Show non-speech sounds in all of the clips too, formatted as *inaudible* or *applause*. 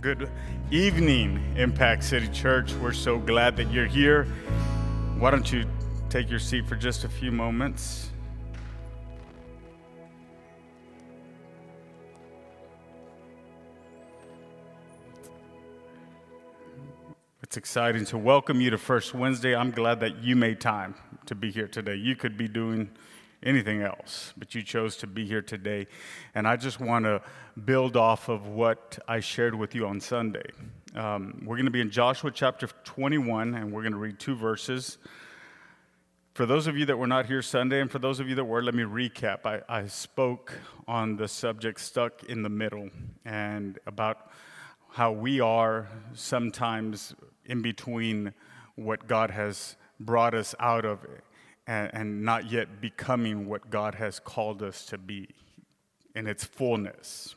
Good evening, Impact City Church. We're so glad that you're here. Why don't you take your seat for just a few moments? It's exciting to welcome you to First Wednesday. I'm glad that you made time to be here today. You could be doing anything else, but you chose to be here today. And I just want to build off of what I shared with you on Sunday. Um, we're going to be in Joshua chapter 21, and we're going to read two verses. For those of you that were not here Sunday, and for those of you that were, let me recap. I, I spoke on the subject stuck in the middle and about how we are sometimes in between what God has brought us out of and, and not yet becoming what God has called us to be in its fullness.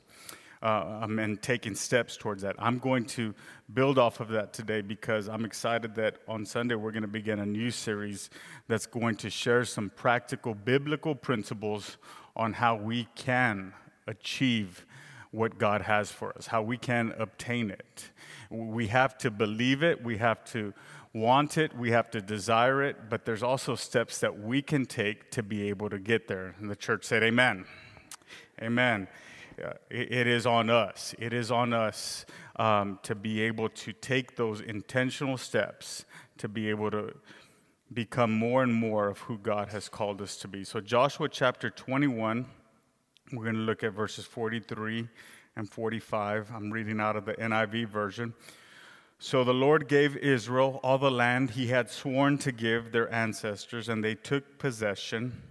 Uh, and taking steps towards that. I'm going to build off of that today because I'm excited that on Sunday we're going to begin a new series that's going to share some practical biblical principles on how we can achieve what God has for us, how we can obtain it. We have to believe it, we have to want it, we have to desire it, but there's also steps that we can take to be able to get there. And the church said, Amen. Amen. Uh, it, is on us. It is on us um, to be able to take those intentional steps to be able to become more and more of who God has called us to be. So, Joshua chapter 21, we're going to look at verses 43 and 45. I'm reading out of the NIV version. So the Lord gave Israel all the land he had sworn to give their ancestors, and they took possession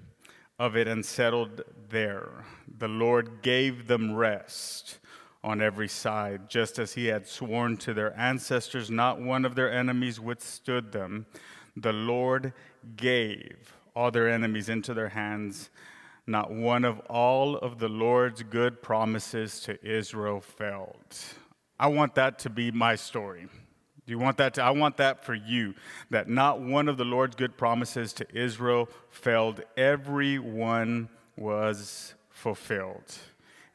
of it and settled there. The Lord gave them rest on every side, just as he had sworn to their ancestors. Not one of their enemies withstood them. The Lord gave all their enemies into their hands. Not one of all of the Lord's good promises to Israel failed. I want that to be my story. Do you want that to? I want that for you. That not one of the Lord's good promises to Israel failed. Every one was fulfilled.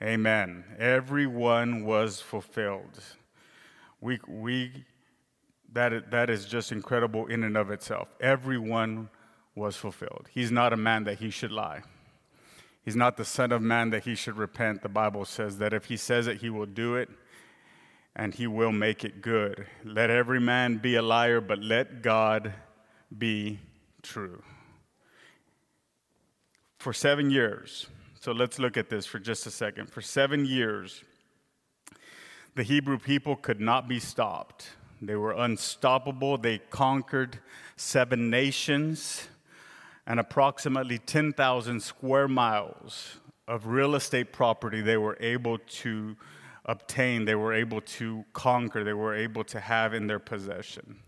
Amen. Every one was fulfilled. We, we, that, that is just incredible in and of itself. Everyone was fulfilled. He's not a man that he should lie. He's not the Son of Man that he should repent. The Bible says that if he says it, he will do it and he will make it good. Let every man be a liar, but let God be true. For seven years, so let's look at this for just a second. For seven years, the Hebrew people could not be stopped. They were unstoppable. They conquered seven nations and approximately 10,000 square miles of real estate property they were able to obtain, they were able to conquer, they were able to have in their possession.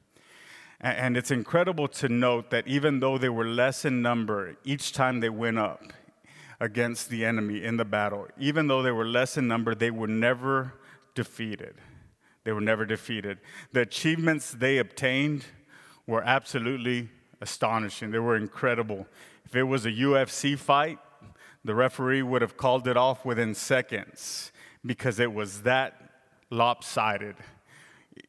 And it's incredible to note that even though they were less in number each time they went up against the enemy in the battle, even though they were less in number, they were never defeated. They were never defeated. The achievements they obtained were absolutely astonishing. They were incredible. If it was a UFC fight, the referee would have called it off within seconds because it was that lopsided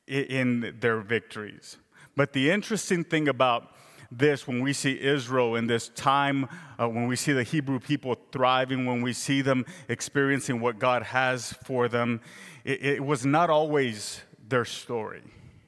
in their victories. But the interesting thing about this, when we see Israel in this time, uh, when we see the Hebrew people thriving, when we see them experiencing what God has for them, it, it was not always their story.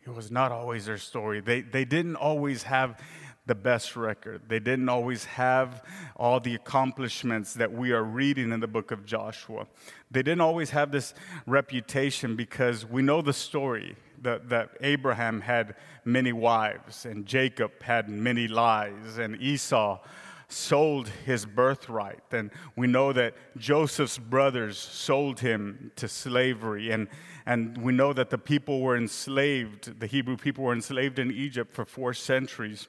It was not always their story. They, they didn't always have the best record. They didn't always have all the accomplishments that we are reading in the book of Joshua. They didn't always have this reputation because we know the story that, that Abraham had many wives, and Jacob had many lies, and Esau sold his birthright. And we know that Joseph's brothers sold him to slavery. And, and we know that the people were enslaved, the Hebrew people were enslaved in Egypt for four centuries.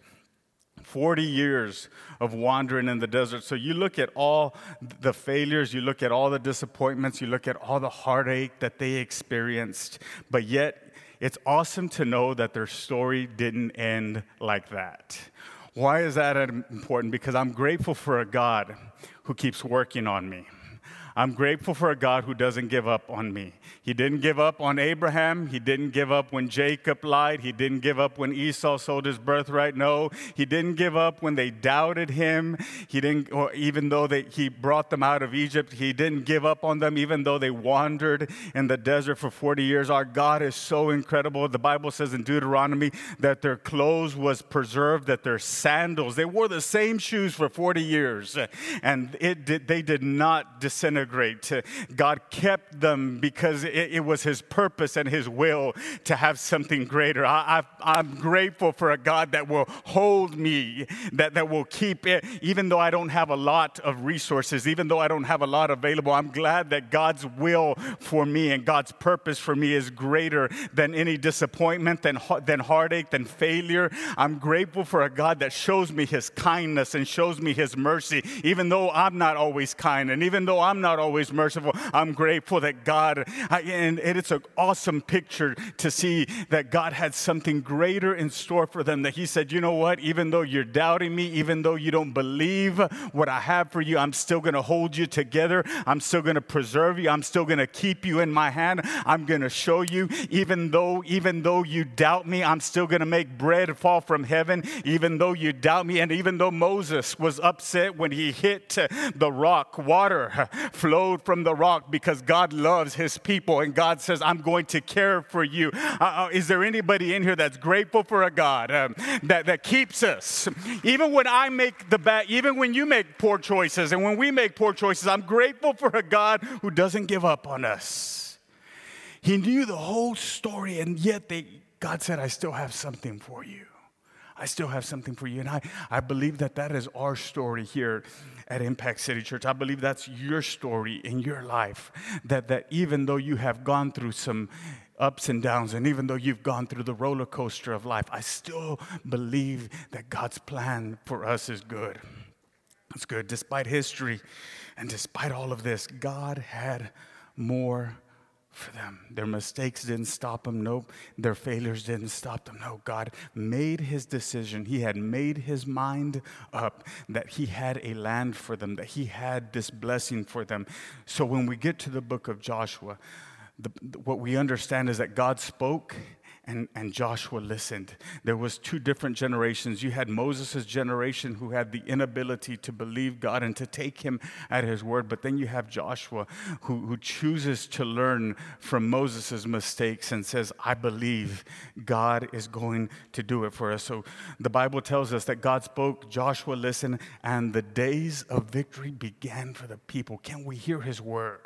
40 years of wandering in the desert. So you look at all the failures, you look at all the disappointments, you look at all the heartache that they experienced, but yet it's awesome to know that their story didn't end like that. Why is that important? Because I'm grateful for a God who keeps working on me. I'm grateful for a God who doesn't give up on me. He didn't give up on Abraham. He didn't give up when Jacob lied. He didn't give up when Esau sold his birthright. No, he didn't give up when they doubted him. He didn't, or even though they, he brought them out of Egypt, he didn't give up on them, even though they wandered in the desert for 40 years. Our God is so incredible. The Bible says in Deuteronomy that their clothes was preserved, that their sandals, they wore the same shoes for 40 years, and it did, they did not disintegrate. God kept them because it, it was His purpose and His will to have something greater. I, am grateful for a God that will hold me, that, that will keep it, even though I don't have a lot of resources, even though I don't have a lot available. I'm glad that God's will for me and God's purpose for me is greater than any disappointment, than, than heartache, than failure. I'm grateful for a God that shows me His kindness and shows me His mercy, even though I'm not always kind and even though I'm not always merciful. I'm grateful that God, and it's an awesome picture to see that God had something greater in store for them. That He said, you know what, even though you're doubting me, even though you don't believe what I have for you, I'm still going to hold you together. I'm still going to preserve you. I'm still going to keep you in my hand. I'm going to show you, even though, even though you doubt me, I'm still going to make bread fall from heaven. Even though you doubt me, and even though Moses was upset when he hit the rock, water flowed from the rock because God loves his people and God says, I'm going to care for you. Uh, is there anybody in here that's grateful for a God um, that, that keeps us? Even when I make the bad, even when you make poor choices and when we make poor choices, I'm grateful for a God who doesn't give up on us. He knew the whole story, and yet they, God said, I still have something for you. I still have something for you. And I, I believe that that is our story here at Impact City Church. I believe that's your story in your life. That, that even though you have gone through some ups and downs, and even though you've gone through the roller coaster of life, I still believe that God's plan for us is good. It's good. Despite history and despite all of this, God had more for them. Their mistakes didn't stop them. Nope. Their failures didn't stop them. No. God made his decision. He had made his mind up that he had a land for them, that he had this blessing for them. So when we get to the book of Joshua, the, what we understand is that God spoke and, and Joshua listened. There was two different generations. You had Moses' generation who had the inability to believe God and to take him at his word, but then you have Joshua who, who chooses to learn from Moses' mistakes and says, I believe God is going to do it for us. So the Bible tells us that God spoke, Joshua listened, and the days of victory began for the people. Can we hear his word?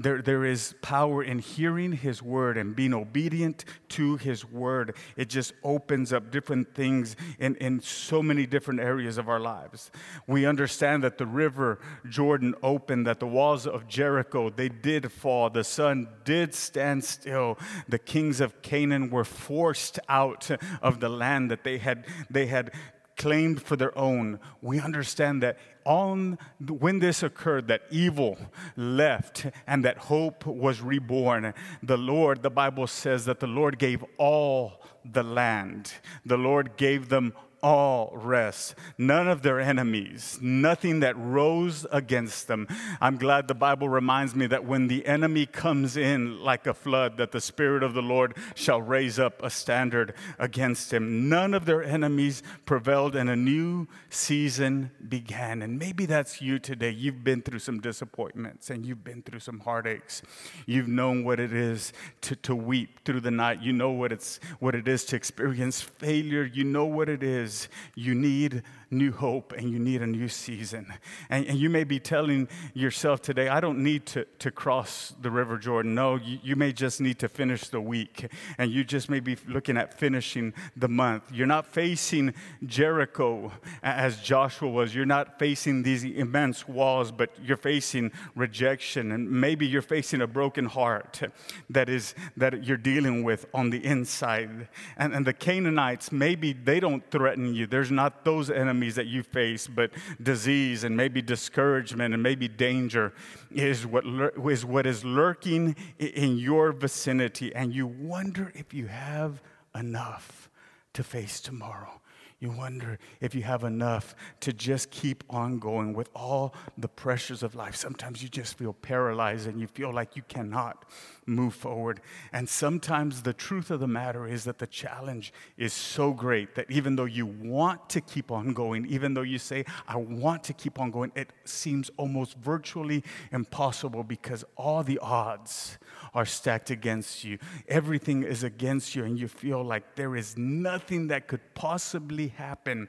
There, there is power in hearing His word and being obedient to His word. It just opens up different things in, in so many different areas of our lives. We understand that the river Jordan opened, that the walls of Jericho, they did fall. The sun did stand still. The kings of Canaan were forced out of the land that they had, they had claimed for their own. We understand that on when this occurred that evil left and that hope was reborn the lord the bible says that the lord gave all the land the lord gave them all rest. None of their enemies, nothing that rose against them. I'm glad the Bible reminds me that when the enemy comes in like a flood, that the Spirit of the Lord shall raise up a standard against him. None of their enemies prevailed, and a new season began. And maybe that's you today. You've been through some disappointments and you've been through some heartaches. You've known what it is to, to weep through the night. You know what it's what it is to experience failure. You know what it is is you need new hope and you need a new season. And, and, you may be telling yourself today, I don't need to, to cross the River Jordan. No, you, you may just need to finish the week. And you just may be looking at finishing the month. You're not facing Jericho as Joshua was. You're not facing these immense walls, but you're facing rejection. And maybe you're facing a broken heart that is that you're dealing with on the inside. And, and the Canaanites, maybe they don't threaten you. There's not those enemies enemies that you face, but disease and maybe discouragement and maybe danger is what, is what is lurking in your vicinity. And you wonder if you have enough to face tomorrow. You wonder if you have enough to just keep on going with all the pressures of life. Sometimes you just feel paralyzed and you feel like you cannot move forward. And sometimes the truth of the matter is that the challenge is so great that even though you want to keep on going, even though you say, I want to keep on going, it seems almost virtually impossible because all the odds are stacked against you. Everything is against you, and you feel like there is nothing that could possibly happen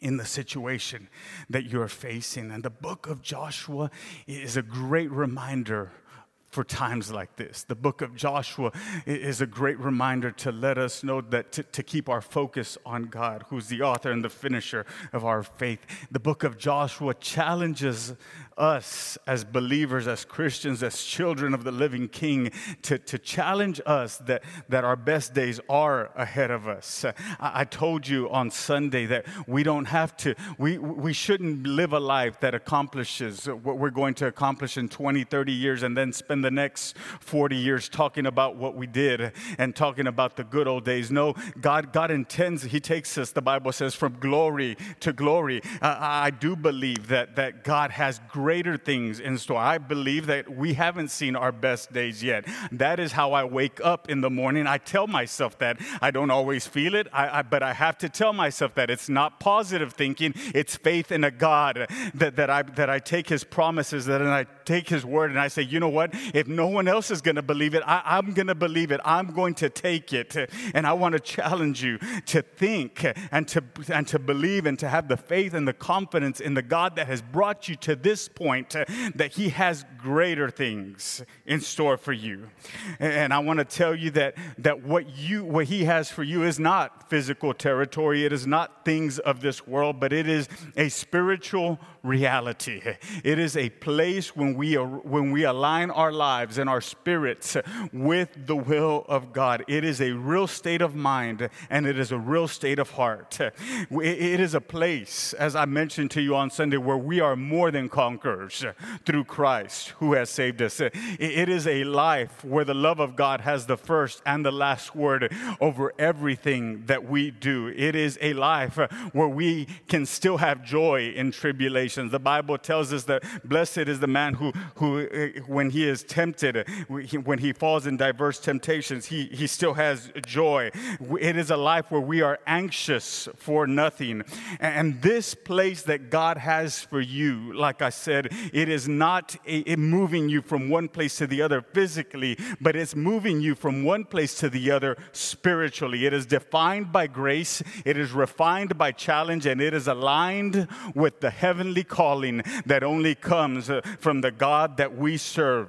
in the situation that you're facing. And the book of Joshua is a great reminder for times like this. The book of Joshua is a great reminder to let us know that to, to, keep our focus on God, who's the author and the finisher of our faith. The book of Joshua challenges us as believers, as Christians, as children of the living King, to, to challenge us that, that our best days are ahead of us. I, I told you on Sunday that we don't have to, we, we shouldn't live a life that accomplishes what we're going to accomplish in 20, 30 years and then spend the next 40 years talking about what we did and talking about the good old days. No, God, God intends, He takes us, the Bible says, from glory to glory. I do believe that, that God has greater things in store. I believe that we haven't seen our best days yet. That is how I wake up in the morning. I tell myself that. I don't always feel it, I, I, but I have to tell myself that. It's not positive thinking, it's faith in a God that, that, I, that I take His promises, that I take His word, and I say, you know what? If no one else is going to believe it, I, I'm going to believe it. I'm going to take it. And I want to challenge you to think and to, and to believe and to have the faith and the confidence in the God that has brought you to this point that He has greater things in store for you. And I want to tell you that, that what, you, what He has for you is not physical territory, it is not things of this world, but it is a spiritual reality. It is a place when we, are, when we align our lives and our spirits with the will of God. It is a real state of mind and it is a real state of heart. It is a place, as I mentioned to you on Sunday, where we are more than conquerors through Christ who has saved us. It is a life where the love of God has the first and the last word over everything that we do. It is a life where we can still have joy in tribulations. The Bible tells us that blessed is the man who, who uh, when he is tempted, eh, when he falls in diverse temptations, he, he still has joy. It is a life where we are anxious for nothing. And this place that God has for you, like I said, it is not eh, a, moving you from one place to the other physically, but it's moving you from one place to the other spiritually. It is defined by grace, it is refined by challenge, and it is aligned with the heavenly calling that only comes from the God that we serve.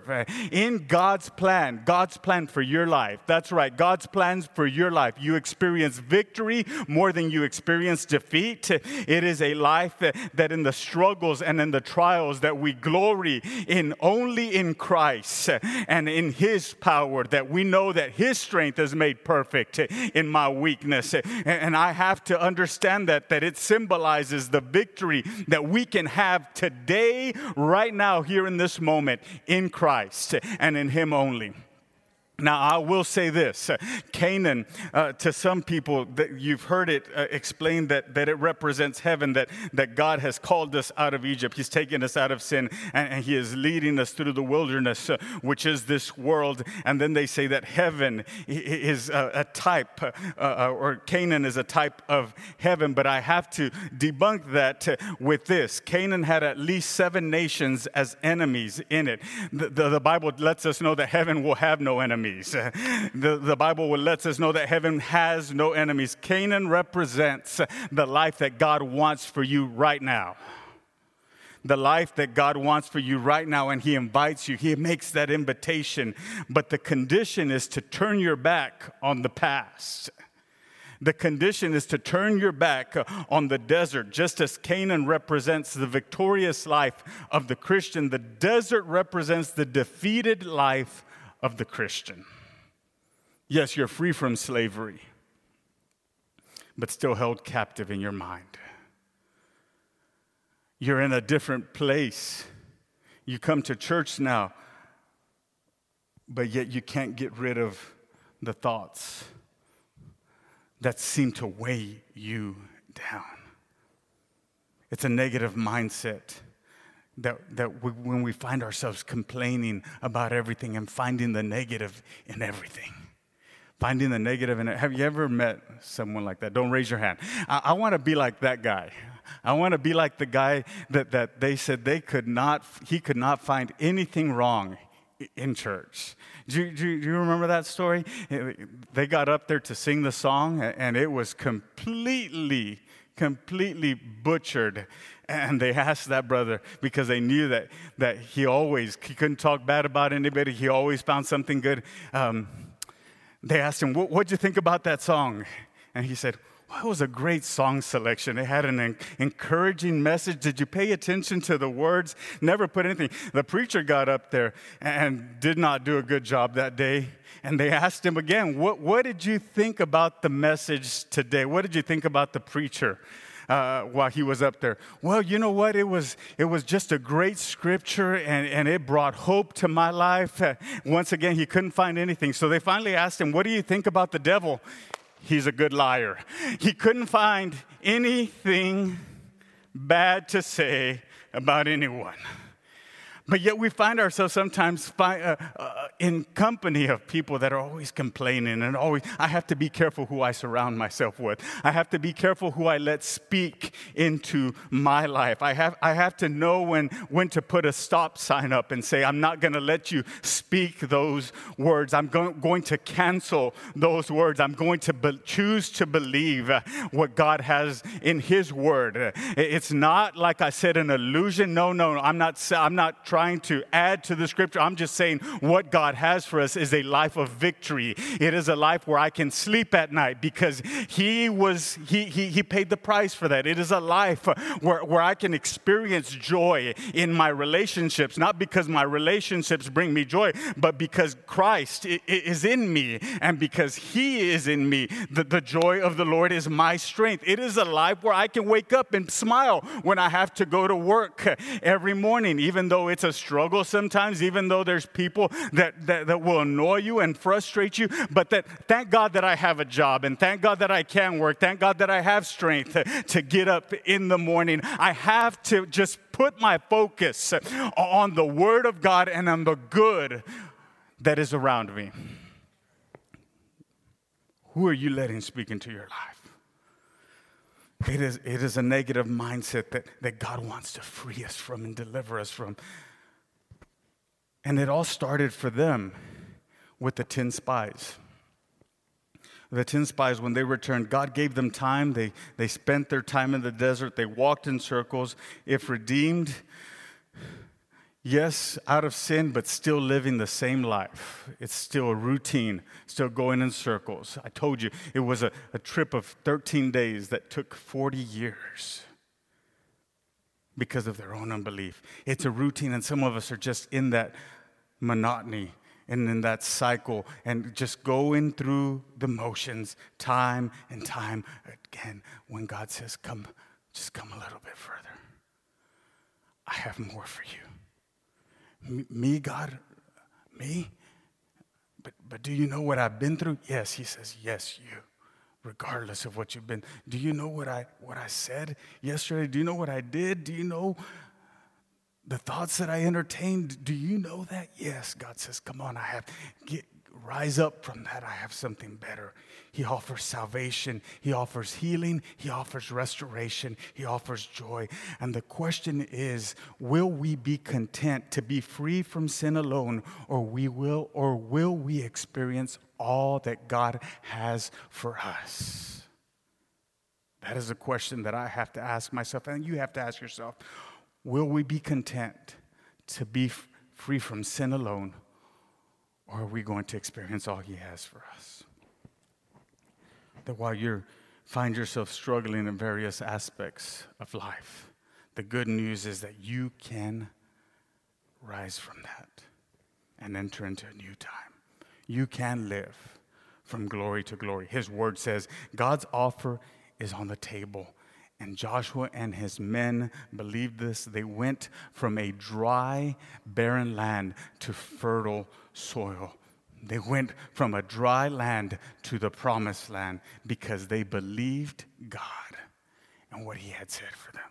In God's plan, God's plan for your life, that's right, God's plans for your life, you experience victory more than you experience defeat. It is a life that, in the struggles and in the trials that we glory in only in Christ and in His power, that we know that His strength is made perfect in my weakness. And I have to understand that, that it symbolizes the victory that we can have today, right now, here in this moment, in Christ and in Him only. Now, I will say this Canaan, uh, to some people, that you've heard it uh, explained that, that it represents heaven, that, that God has called us out of Egypt. He's taken us out of sin, and, and He is leading us through the wilderness, uh, which is this world. And then they say that heaven is a, a type, uh, uh, or Canaan is a type of heaven. But I have to debunk that uh, with this Canaan had at least seven nations as enemies in it. The, the, the Bible lets us know that heaven will have no enemies enemies. *laughs* The, the Bible lets us know that heaven has no enemies. Canaan represents the life that God wants for you right now the life that God wants for you right now, and He invites you. He makes that invitation. But the condition is to turn your back on the past. The condition is to turn your back on the desert. Just as Canaan represents the victorious life of the Christian, the desert represents the defeated life of the Christian. Yes, you're free from slavery, but still held captive in your mind. You're in a different place. You come to church now, but yet you can't get rid of the thoughts that seem to weigh you down. It's a negative mindset that, that we, when we find ourselves complaining about everything and finding the negative in everything. Finding the negative in it. Have you ever met someone like that? Don't raise your hand. I, I want to be like that guy. I want to be like the guy that, that they said they could not, he could not find anything wrong in church. Do do you, remember that story? They got up there to sing the song, and it was completely, completely butchered. And they asked that brother because they knew that, that he always, he couldn't talk bad about anybody. He always found something good. Um, they asked him, What'd you think about that song? And he said, it was a great song selection. It had an encouraging message. Did you pay attention to the words? Never put anything. The preacher got up there and did not do a good job that day. And they asked him again, What, what did you think about the message today? What did you think about the preacher? Uh, while he was up there. Well, you know what? It was, it was just a great scripture and, and it brought hope to my life. *laughs* Once again, he couldn't find anything. So they finally asked him, What do you think about the devil? He's a good liar. He couldn't find anything bad to say about anyone. But yet we find ourselves sometimes fi- uh, uh, in company of people that are always complaining and always, I have to be careful who I surround myself with. I have to be careful who I let speak into my life. I have, I have to know when, when to put a stop sign up and say, I'm not going to let you speak those words. I'm go- going to cancel those words. I'm going to be- choose to believe uh, what God has in His Word. It's not, like I said, an illusion. No, no, I'm not, I'm not trying to add to the scripture. I'm just saying what God has for us is a life of victory. It is a life where I can sleep at night because He was He He, he paid the price for that. It is a life where, where I can experience joy in my relationships, not because my relationships bring me joy, but because Christ is in me and because He is in me. The, the joy of the Lord is my strength. It is a life where I can wake up and smile when I have to go to work every morning, even though it's it's a struggle sometimes, even though there's people that, that, that will annoy you and frustrate you. But that thank God that I have a job and thank God that I can work. Thank God that I have strength to, to get up in the morning. I have to just put my focus on the Word of God and on the good that is around me. Who are you letting speak into your life? It is, it is a negative mindset that, that God wants to free us from and deliver us from. And it all started for them with the 10 spies. The 10 spies, when they returned, God gave them time. They, they spent their time in the desert. They walked in circles. If redeemed, yes, out of sin, but still living the same life. It's still a routine, still going in circles. I told you it was a, a trip of 13 days that took 40 years because of their own unbelief. It's a routine, and some of us are just in that monotony and in that cycle and just going through the motions time and time again when God says, Come, just come a little bit further. I have more for you. Me, God, me? But, but do you know what I've been through? Yes, he says, Yes, you regardless of what you've been. Do you know what I what I said yesterday? Do you know what I did? Do you know the thoughts that I entertained? Do you know that? Yes, God says, "Come on, I have get rise up from that. I have something better." He offers salvation, he offers healing, he offers restoration, he offers joy. And the question is, will we be content to be free from sin alone or we will or will we experience all that God has for us? That is a question that I have to ask myself, and you have to ask yourself will we be content to be f- free from sin alone, or are we going to experience all He has for us? That while you find yourself struggling in various aspects of life, the good news is that you can rise from that and enter into a new time you can live from glory to glory. His word says God's offer is on the table. And Joshua and his men believed this. They went from a dry, barren land to fertile soil. They went from a dry land to the promised land because they believed God and what he had said for them.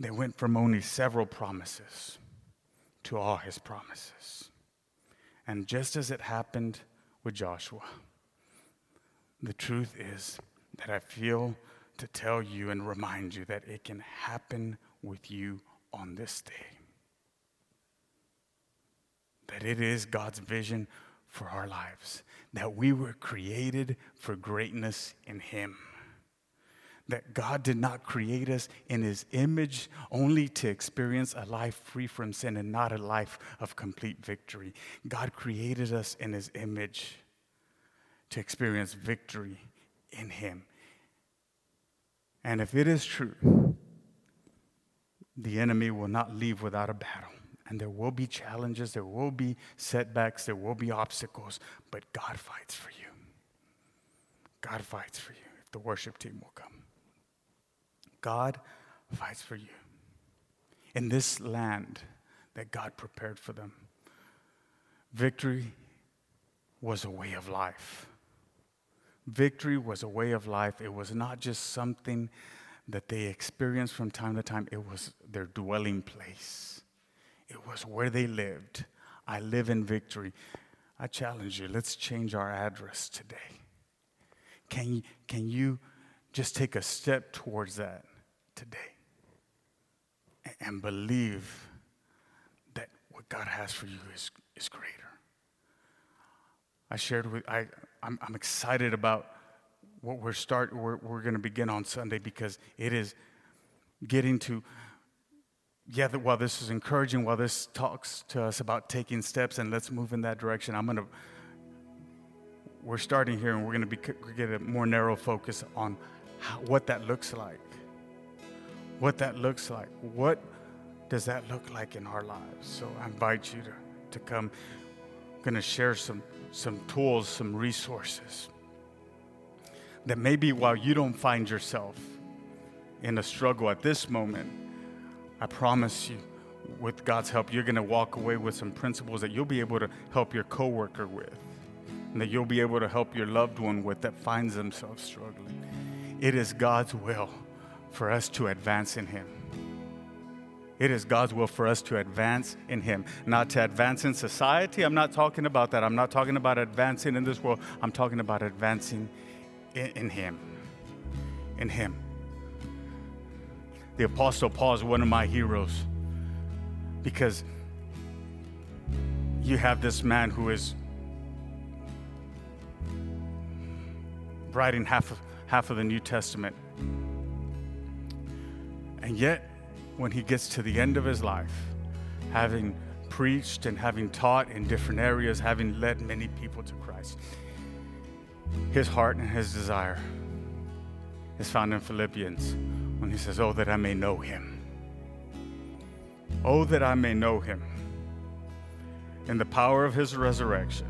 They went from only several promises to all his promises. And just as it happened with Joshua, the truth is that I feel to tell you and remind you that it can happen with you on this day. That it is God's vision for our lives, that we were created for greatness in Him. That God did not create us in His image only to experience a life free from sin and not a life of complete victory. God created us in His image to experience victory in Him. And if it is true, the enemy will not leave without a battle. And there will be challenges, there will be setbacks, there will be obstacles, but God fights for you. God fights for you. The worship team will come, God fights for you. In this land that God prepared for them, victory was a way of life. Victory was a way of life. It was not just something that they experienced from time to time, it was their dwelling place, it was where they lived. I live in victory. I challenge you, let's change our address today. Can you, can you just take a step towards that today and believe that what God has for you is, is greater? I shared with, I, I'm, I'm excited about what we're start we're, we're going to begin on Sunday because it is getting to yeah while this is encouraging while this talks to us about taking steps and let's move in that direction I'm going to we're starting here and we're going to be get a more narrow focus on how, what that looks like what that looks like. What does that look like in our lives? So I invite you to, to come. I'm going to share some some tools some resources that maybe while you don't find yourself in a struggle at this moment, I promise you, with God's help, you're going to walk away with some principles that you'll be able to help your coworker with, and that you'll be able to help your loved one with that finds themselves struggling. It is God's will for us to advance in Him. It is God's will for us to advance in Him, not to advance in society. I'm not talking about that. I'm not talking about advancing in this world. I'm talking about advancing in, in Him. In Him. The Apostle Paul is one of my heroes because you have this man who is writing half of, half of the New Testament. And yet, when he gets to the end of his life, having preached and having taught in different areas, having led many people to Christ, his heart and his desire is found in Philippians when he says, Oh, that I may know him. Oh, that I may know him in the power of his resurrection.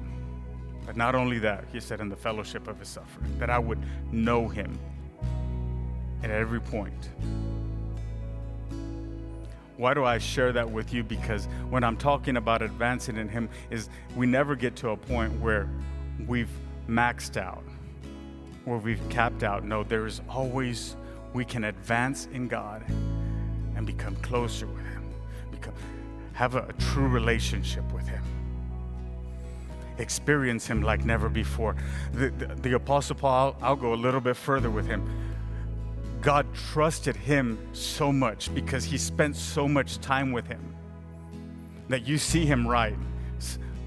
But not only that, he said, in the fellowship of his suffering, that I would know him at every point. Why do I share that with you? Because when I'm talking about advancing in him, is we never get to a point where we've maxed out, where we've capped out. No, there is always, we can advance in God and become closer with Him, become, have a, a true relationship with Him. Experience Him like never before. The, the, the Apostle Paul, I'll, I'll go a little bit further with him. God trusted him so much because he spent so much time with him that you see him write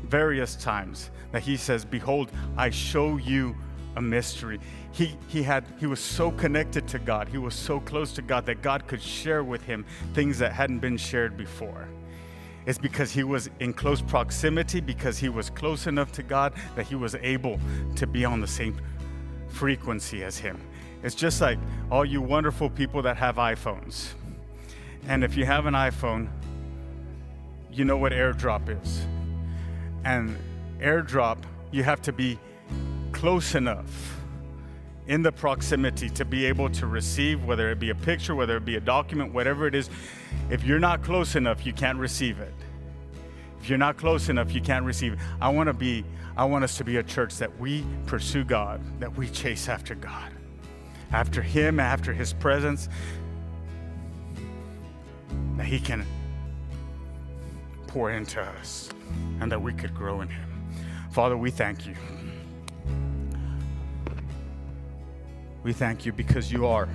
various times that he says, Behold, I show you a mystery. He, he, had, he was so connected to God, he was so close to God that God could share with him things that hadn't been shared before. It's because he was in close proximity, because he was close enough to God that he was able to be on the same frequency as him. It's just like all you wonderful people that have iPhones. And if you have an iPhone, you know what airdrop is. And airdrop, you have to be close enough in the proximity to be able to receive, whether it be a picture, whether it be a document, whatever it is. If you're not close enough, you can't receive it. If you're not close enough, you can't receive. I want to be I want us to be a church that we pursue God, that we chase after God. After him, after his presence, that he can pour into us and that we could grow in him. Father, we thank you. We thank you because you are.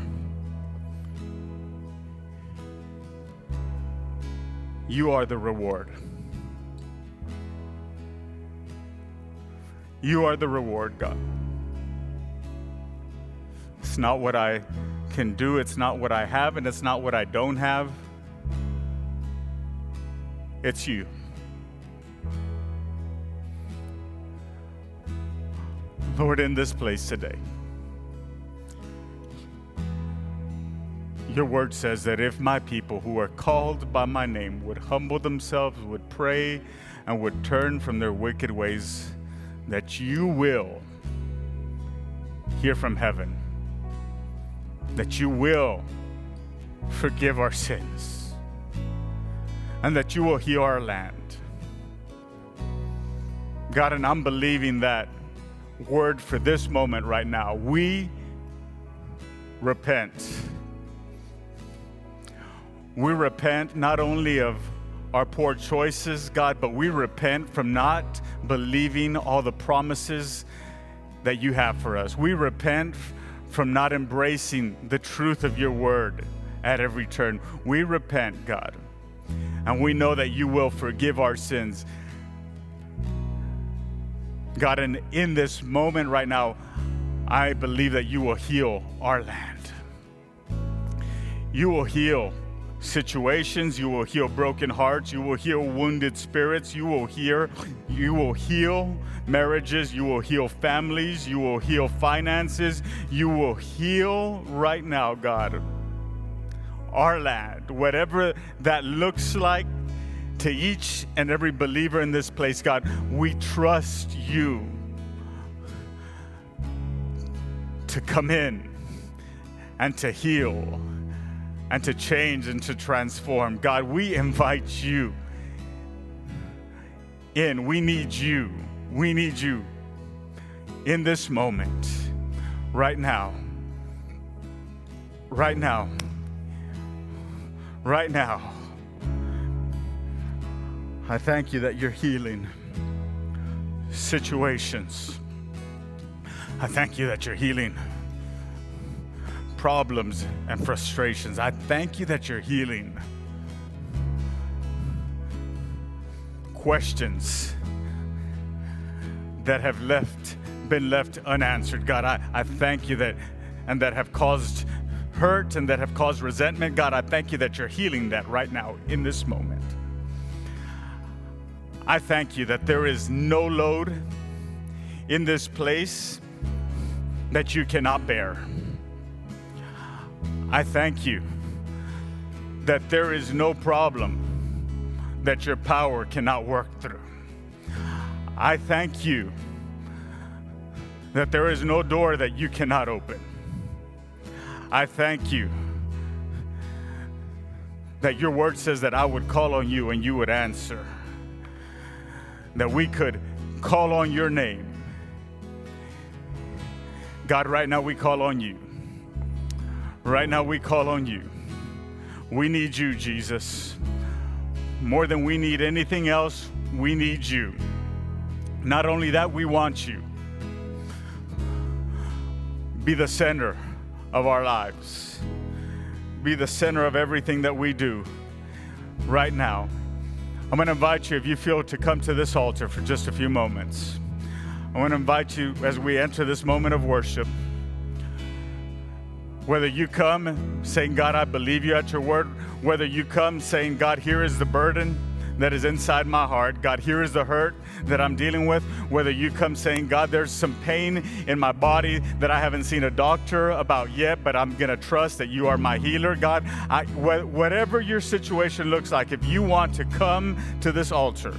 You are the reward. You are the reward, God. It's not what I can do, it's not what I have, and it's not what I don't have. It's you. Lord, in this place today. Your word says that if my people who are called by my name would humble themselves, would pray, and would turn from their wicked ways, that you will hear from heaven, that you will forgive our sins, and that you will heal our land. God, and I'm believing that word for this moment right now. We repent we repent not only of our poor choices, God, but we repent from not believing all the promises that you have for us. We repent from not embracing the truth of your word at every turn. We repent, God, and we know that you will forgive our sins. God, and in this moment right now, I believe that you will heal our land. You will heal situations, you will heal broken hearts, you will heal wounded spirits, you will heal you will heal marriages, you will heal families, you will heal finances, you will heal right now, God. Our land, whatever that looks like to each and every believer in this place, God, we trust you to come in and to heal and to change and to transform. God, we invite you in. We need you. We need you in this moment, right now. Right now. Right now. I thank you that you're healing situations. I thank you that you're healing problems and frustrations. I thank you that you're healing questions that have left been left unanswered. God, I, I thank you that and that have caused hurt and that have caused resentment. God, I thank you that you're healing that right now in this moment. I thank you that there is no load in this place that you cannot bear. I thank you that there is no problem that your power cannot work through. I thank you that there is no door that you cannot open. I thank you that your word says that I would call on you and you would answer. That we could call on your name. God, right now we call on you. Right now, we call on you. We need you, Jesus. More than we need anything else, we need you. Not only that, we want you. Be the center of our lives, be the center of everything that we do right now. I'm going to invite you, if you feel, to come to this altar for just a few moments. I want to invite you as we enter this moment of worship. Whether you come saying, God, I believe you at your word, whether you come saying, God, here is the burden that is inside my heart, God, here is the hurt that I'm dealing with, whether you come saying, God, there's some pain in my body that I haven't seen a doctor about yet, but I'm going to trust that you are my healer, God, I, wh- whatever your situation looks like, if you want to come to this altar,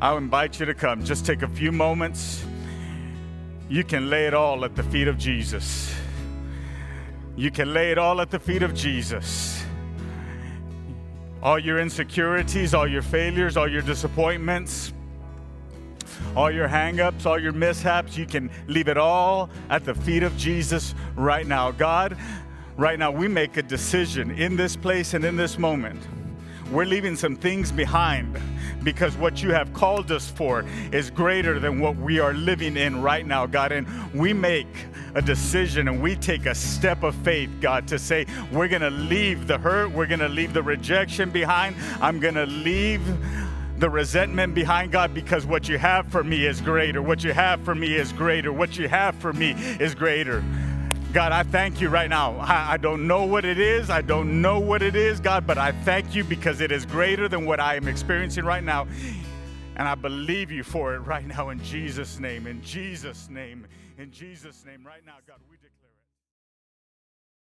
I invite you to come. Just take a few moments. You can lay it all at the feet of Jesus. You can lay it all at the feet of Jesus. all your insecurities, all your failures, all your disappointments, all your hangups, all your mishaps, you can leave it all at the feet of Jesus right now. God, right now, we make a decision in this place and in this moment. We're leaving some things behind because what you have called us for is greater than what we are living in right now, God. And we make a decision and we take a step of faith, God, to say, we're going to leave the hurt, we're going to leave the rejection behind. I'm going to leave the resentment behind God because what you have for me is greater. What you have for me is greater. What you have for me is greater. God, I thank you right now. I, I, don't know what it is. I don't know what it is, God, but I thank you because it is greater than what I am experiencing right now. And I believe you for it right now in Jesus' name. In Jesus' name. In Jesus' name. Right now, God.